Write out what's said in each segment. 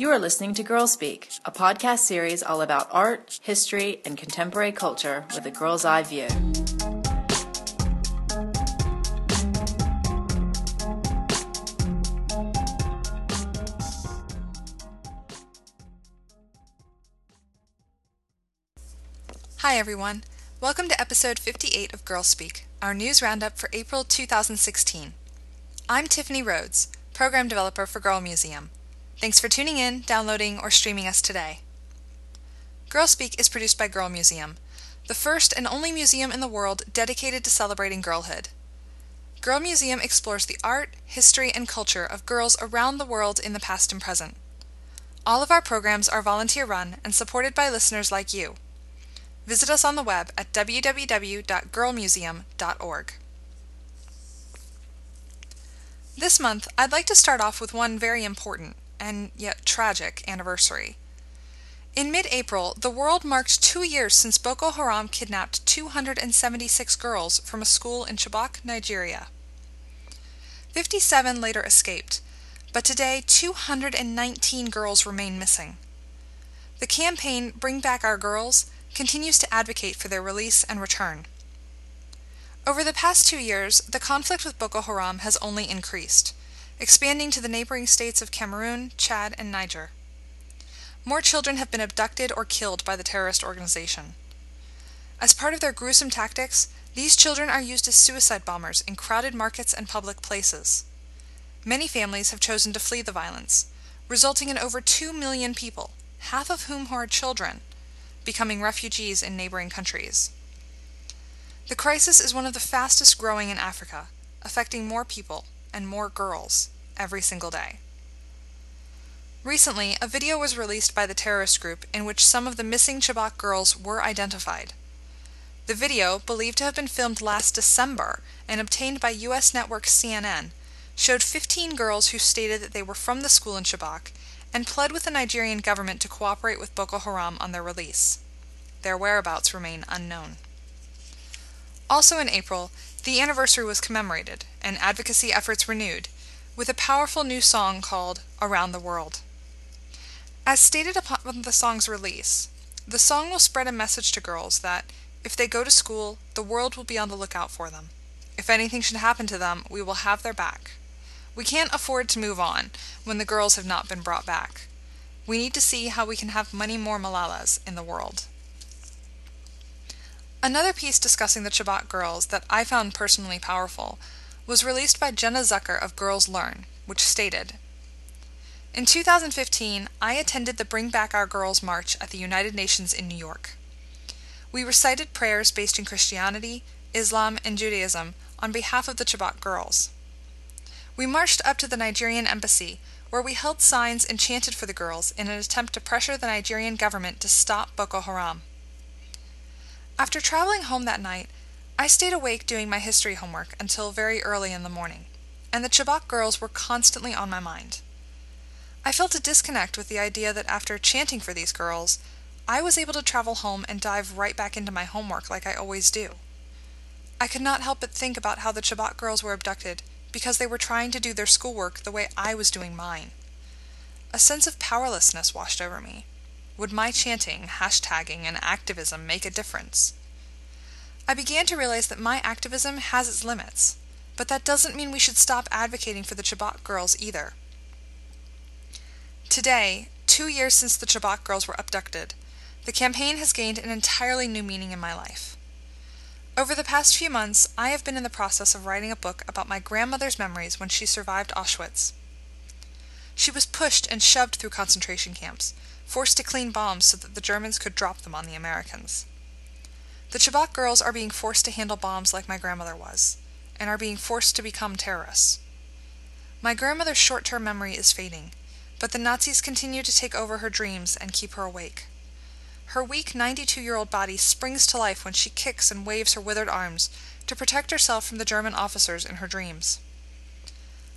You are listening to Girl Speak, a podcast series all about art, history, and contemporary culture with a girl's eye view. Hi, everyone. Welcome to episode 58 of Girl Speak, our news roundup for April 2016. I'm Tiffany Rhodes, program developer for Girl Museum. Thanks for tuning in, downloading, or streaming us today. Girl Speak is produced by Girl Museum, the first and only museum in the world dedicated to celebrating girlhood. Girl Museum explores the art, history, and culture of girls around the world in the past and present. All of our programs are volunteer run and supported by listeners like you. Visit us on the web at www.girlmuseum.org. This month, I'd like to start off with one very important, and yet tragic, anniversary. In mid April, the world marked two years since Boko Haram kidnapped 276 girls from a school in Chibok, Nigeria. 57 later escaped, but today 219 girls remain missing. The campaign Bring Back Our Girls continues to advocate for their release and return. Over the past two years, the conflict with Boko Haram has only increased, expanding to the neighboring states of Cameroon, Chad, and Niger. More children have been abducted or killed by the terrorist organization. As part of their gruesome tactics, these children are used as suicide bombers in crowded markets and public places. Many families have chosen to flee the violence, resulting in over 2 million people, half of whom are children, becoming refugees in neighboring countries. The crisis is one of the fastest growing in Africa, affecting more people and more girls every single day. Recently, a video was released by the terrorist group in which some of the missing Chibok girls were identified. The video, believed to have been filmed last December and obtained by U.S. network CNN, showed 15 girls who stated that they were from the school in Chibok and pled with the Nigerian government to cooperate with Boko Haram on their release. Their whereabouts remain unknown. Also in April, the anniversary was commemorated and advocacy efforts renewed with a powerful new song called Around the World. As stated upon the song's release, the song will spread a message to girls that, if they go to school, the world will be on the lookout for them. If anything should happen to them, we will have their back. We can't afford to move on when the girls have not been brought back. We need to see how we can have many more Malalas in the world. Another piece discussing the Chibok girls that I found personally powerful was released by Jenna Zucker of Girls Learn, which stated In 2015, I attended the Bring Back Our Girls March at the United Nations in New York. We recited prayers based in Christianity, Islam, and Judaism on behalf of the Chibok girls. We marched up to the Nigerian embassy, where we held signs and chanted for the girls in an attempt to pressure the Nigerian government to stop Boko Haram. After traveling home that night, I stayed awake doing my history homework until very early in the morning, and the Chibok girls were constantly on my mind. I felt a disconnect with the idea that after chanting for these girls, I was able to travel home and dive right back into my homework like I always do. I could not help but think about how the Chibok girls were abducted because they were trying to do their schoolwork the way I was doing mine. A sense of powerlessness washed over me. Would my chanting, hashtagging, and activism make a difference? I began to realize that my activism has its limits, but that doesn't mean we should stop advocating for the Chibok girls either. Today, two years since the Chibok girls were abducted, the campaign has gained an entirely new meaning in my life. Over the past few months, I have been in the process of writing a book about my grandmother's memories when she survived Auschwitz. She was pushed and shoved through concentration camps, forced to clean bombs so that the Germans could drop them on the Americans. The Chibok girls are being forced to handle bombs like my grandmother was, and are being forced to become terrorists. My grandmother's short term memory is fading, but the Nazis continue to take over her dreams and keep her awake. Her weak 92 year old body springs to life when she kicks and waves her withered arms to protect herself from the German officers in her dreams.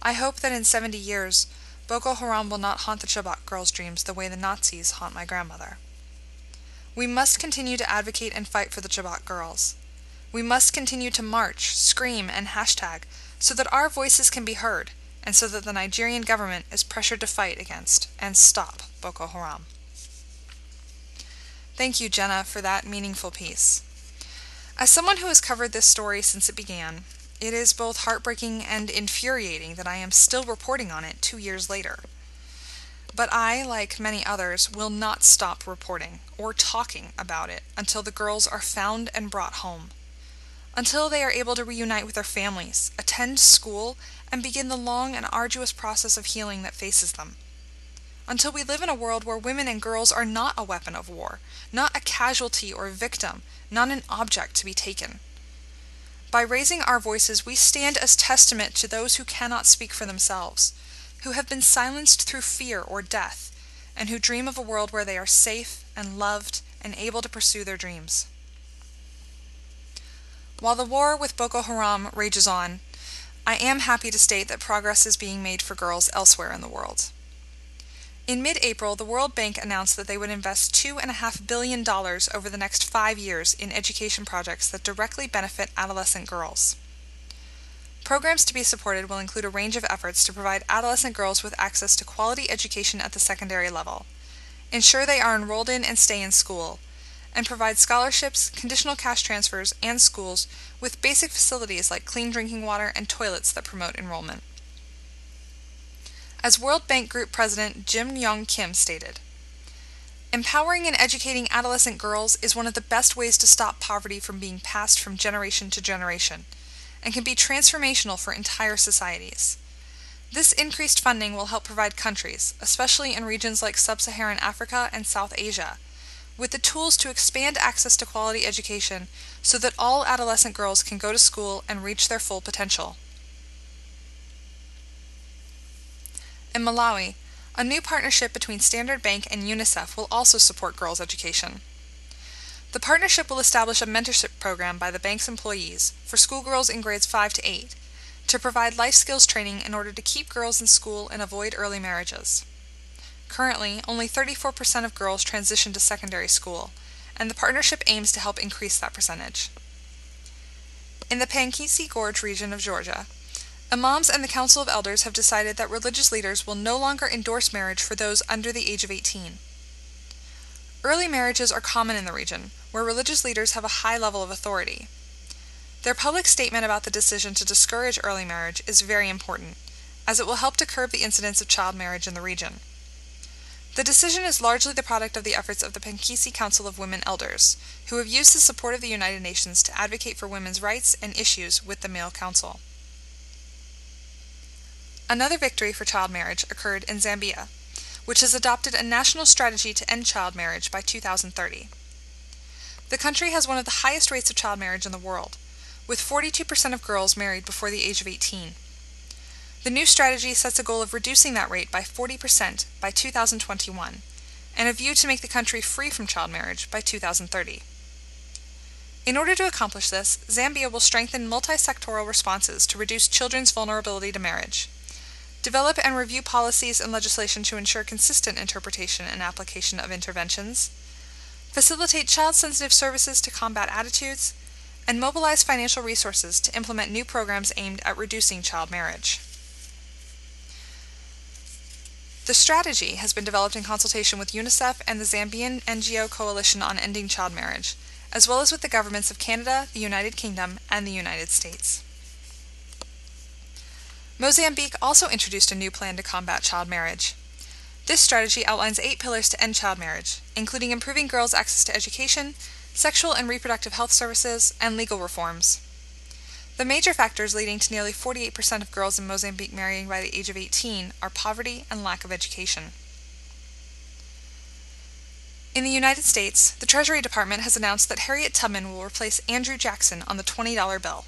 I hope that in 70 years, Boko Haram will not haunt the Chibok girls' dreams the way the Nazis haunt my grandmother. We must continue to advocate and fight for the Chibok girls. We must continue to march, scream, and hashtag so that our voices can be heard and so that the Nigerian government is pressured to fight against and stop Boko Haram. Thank you, Jenna, for that meaningful piece. As someone who has covered this story since it began, it is both heartbreaking and infuriating that I am still reporting on it two years later. But I, like many others, will not stop reporting or talking about it until the girls are found and brought home. Until they are able to reunite with their families, attend school, and begin the long and arduous process of healing that faces them. Until we live in a world where women and girls are not a weapon of war, not a casualty or victim, not an object to be taken. By raising our voices, we stand as testament to those who cannot speak for themselves, who have been silenced through fear or death, and who dream of a world where they are safe and loved and able to pursue their dreams. While the war with Boko Haram rages on, I am happy to state that progress is being made for girls elsewhere in the world. In mid April, the World Bank announced that they would invest $2.5 billion over the next five years in education projects that directly benefit adolescent girls. Programs to be supported will include a range of efforts to provide adolescent girls with access to quality education at the secondary level, ensure they are enrolled in and stay in school, and provide scholarships, conditional cash transfers, and schools with basic facilities like clean drinking water and toilets that promote enrollment. As World Bank Group President Jim Yong Kim stated, Empowering and educating adolescent girls is one of the best ways to stop poverty from being passed from generation to generation, and can be transformational for entire societies. This increased funding will help provide countries, especially in regions like sub Saharan Africa and South Asia, with the tools to expand access to quality education so that all adolescent girls can go to school and reach their full potential. In Malawi, a new partnership between Standard Bank and UNICEF will also support girls' education. The partnership will establish a mentorship program by the bank's employees for schoolgirls in grades 5 to 8 to provide life skills training in order to keep girls in school and avoid early marriages. Currently, only 34% of girls transition to secondary school, and the partnership aims to help increase that percentage. In the Pankisi Gorge region of Georgia, Imams and the Council of Elders have decided that religious leaders will no longer endorse marriage for those under the age of 18. Early marriages are common in the region, where religious leaders have a high level of authority. Their public statement about the decision to discourage early marriage is very important, as it will help to curb the incidence of child marriage in the region. The decision is largely the product of the efforts of the Pankisi Council of Women Elders, who have used the support of the United Nations to advocate for women's rights and issues with the male council. Another victory for child marriage occurred in Zambia, which has adopted a national strategy to end child marriage by 2030. The country has one of the highest rates of child marriage in the world, with 42% of girls married before the age of 18. The new strategy sets a goal of reducing that rate by 40% by 2021, and a view to make the country free from child marriage by 2030. In order to accomplish this, Zambia will strengthen multi-sectoral responses to reduce children's vulnerability to marriage develop and review policies and legislation to ensure consistent interpretation and application of interventions, facilitate child sensitive services to combat attitudes, and mobilize financial resources to implement new programs aimed at reducing child marriage. The strategy has been developed in consultation with UNICEF and the Zambian NGO Coalition on Ending Child Marriage, as well as with the governments of Canada, the United Kingdom, and the United States. Mozambique also introduced a new plan to combat child marriage. This strategy outlines eight pillars to end child marriage, including improving girls' access to education, sexual and reproductive health services, and legal reforms. The major factors leading to nearly 48% of girls in Mozambique marrying by the age of 18 are poverty and lack of education. In the United States, the Treasury Department has announced that Harriet Tubman will replace Andrew Jackson on the $20 bill.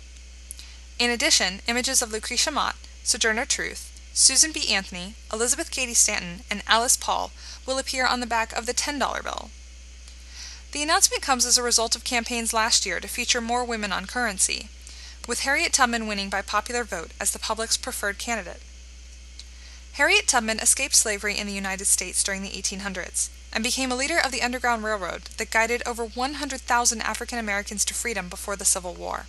In addition, images of Lucretia Mott, Sojourner Truth, Susan B. Anthony, Elizabeth Cady Stanton, and Alice Paul will appear on the back of the $10 bill. The announcement comes as a result of campaigns last year to feature more women on currency, with Harriet Tubman winning by popular vote as the public's preferred candidate. Harriet Tubman escaped slavery in the United States during the 1800s and became a leader of the Underground Railroad that guided over 100,000 African Americans to freedom before the Civil War.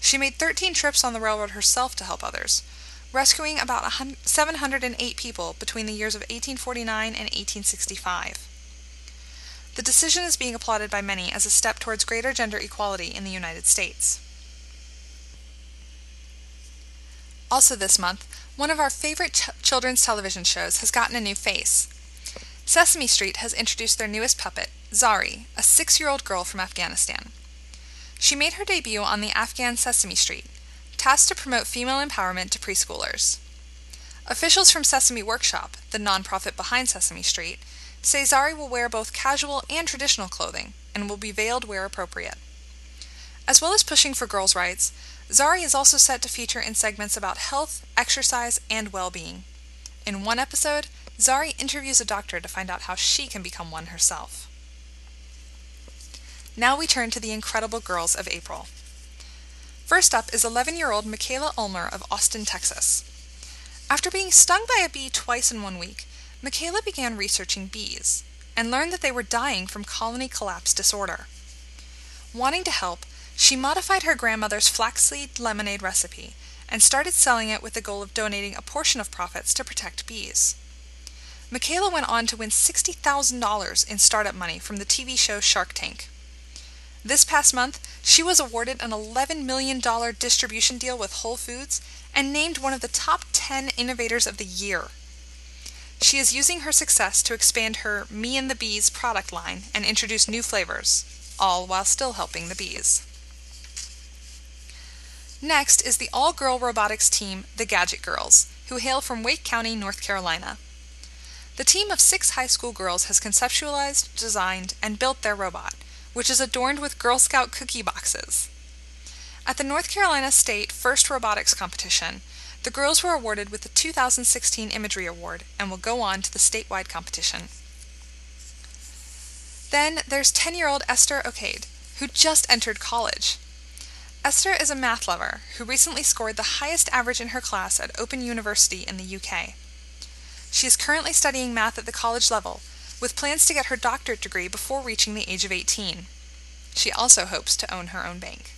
She made 13 trips on the railroad herself to help others, rescuing about 708 people between the years of 1849 and 1865. The decision is being applauded by many as a step towards greater gender equality in the United States. Also, this month, one of our favorite ch- children's television shows has gotten a new face. Sesame Street has introduced their newest puppet, Zari, a six year old girl from Afghanistan. She made her debut on the Afghan Sesame Street, tasked to promote female empowerment to preschoolers. Officials from Sesame Workshop, the nonprofit behind Sesame Street, say Zari will wear both casual and traditional clothing and will be veiled where appropriate. As well as pushing for girls' rights, Zari is also set to feature in segments about health, exercise, and well being. In one episode, Zari interviews a doctor to find out how she can become one herself. Now we turn to the incredible girls of April. First up is 11 year old Mikaila Ulmer of Austin, Texas. After being stung by a bee twice in one week, Mikaila began researching bees and learned that they were dying from colony collapse disorder. Wanting to help, she modified her grandmother's flaxseed lemonade recipe and started selling it with the goal of donating a portion of profits to protect bees. Mikaila went on to win $60,000 in startup money from the TV show Shark Tank. This past month, she was awarded an $11 million distribution deal with Whole Foods and named one of the top 10 innovators of the year. She is using her success to expand her Me and the Bees product line and introduce new flavors, all while still helping the bees. Next is the all girl robotics team, the Gadget Girls, who hail from Wake County, North Carolina. The team of six high school girls has conceptualized, designed, and built their robot, which is adorned with Girl Scout cookie boxes. At the North Carolina State First Robotics Competition, the girls were awarded with the 2016 Imagery Award and will go on to the statewide competition. Then there's 10 year old Esther Okade, who just entered college. Esther is a math lover who recently scored the highest average in her class at Open University in the UK. She is currently studying math at the college level with plans to get her doctorate degree before reaching the age of 18. She also hopes to own her own bank.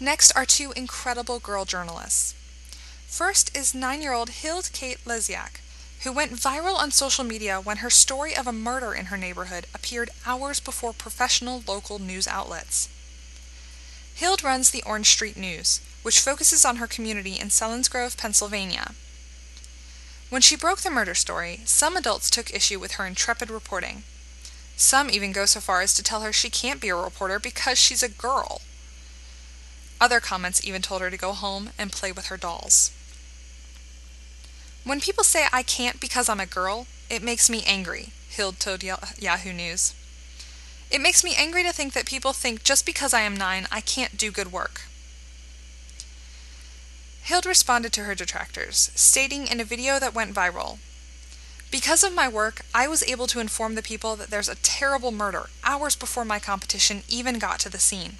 Next are two incredible girl journalists. First is nine year old Hild Kate Lysiak, who went viral on social media when her story of a murder in her neighborhood appeared hours before professional local news outlets. Hild runs the Orange Street News, which focuses on her community in Selinsgrove, Pennsylvania. When she broke the murder story, some adults took issue with her intrepid reporting. Some even go so far as to tell her she can't be a reporter because she's a girl. Other comments even told her to go home and play with her dolls. When people say I can't because I'm a girl, it makes me angry, Hild told Yahoo News. It makes me angry to think that people think just because I am nine, I can't do good work. Hild responded to her detractors, stating in a video that went viral Because of my work, I was able to inform the people that there's a terrible murder hours before my competition even got to the scene.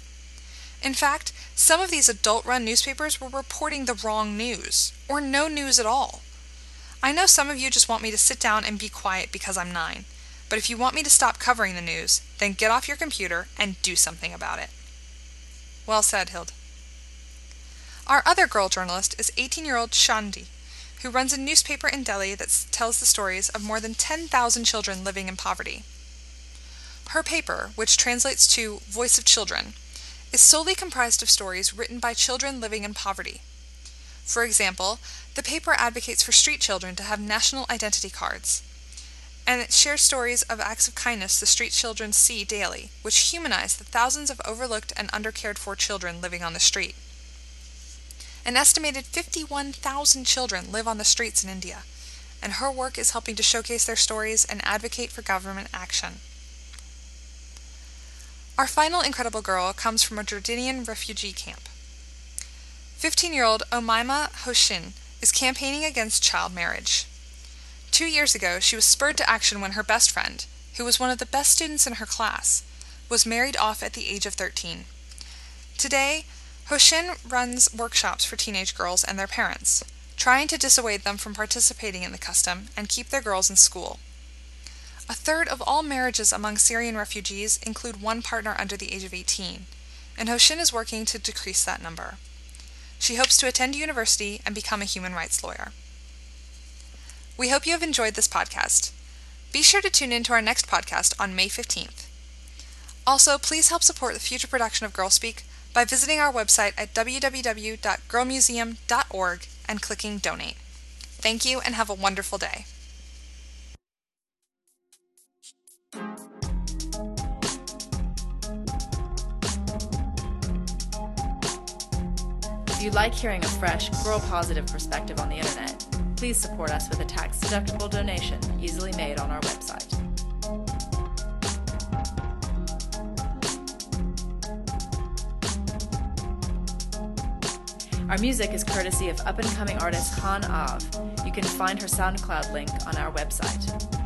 In fact, some of these adult run newspapers were reporting the wrong news, or no news at all. I know some of you just want me to sit down and be quiet because I'm nine, but if you want me to stop covering the news, then get off your computer and do something about it. Well said, Hild. Our other girl journalist is 18 year old Chandni, who runs a newspaper in Delhi that tells the stories of more than 10,000 children living in poverty. Her paper, which translates to Voice of Children, is solely comprised of stories written by children living in poverty. For example, the paper advocates for street children to have national identity cards, and it shares stories of acts of kindness the street children see daily, which humanize the thousands of overlooked and undercared for children living on the street. An estimated 51,000 children live on the streets in India, and her work is helping to showcase their stories and advocate for government action. Our final incredible girl comes from a Jordanian refugee camp. 15 year old Omaima Hoshan is campaigning against child marriage. Two years ago, she was spurred to action when her best friend, who was one of the best students in her class, was married off at the age of 13. Today, Hoshan runs workshops for teenage girls and their parents, trying to dissuade them from participating in the custom and keep their girls in school. A third of all marriages among Syrian refugees include one partner under the age of 18, and Hoshan is working to decrease that number. She hopes to attend university and become a human rights lawyer. We hope you have enjoyed this podcast. Be sure to tune in to our next podcast on May 15th. Also, please help support the future production of Girl Speak by visiting our website at www.girlmuseum.org and clicking donate. Thank you and have a wonderful day. If you like hearing a fresh, girl positive perspective on the internet, please support us with a tax deductible donation easily made on our website. Our music is courtesy of up and coming artist Han Av. You can find her SoundCloud link on our website.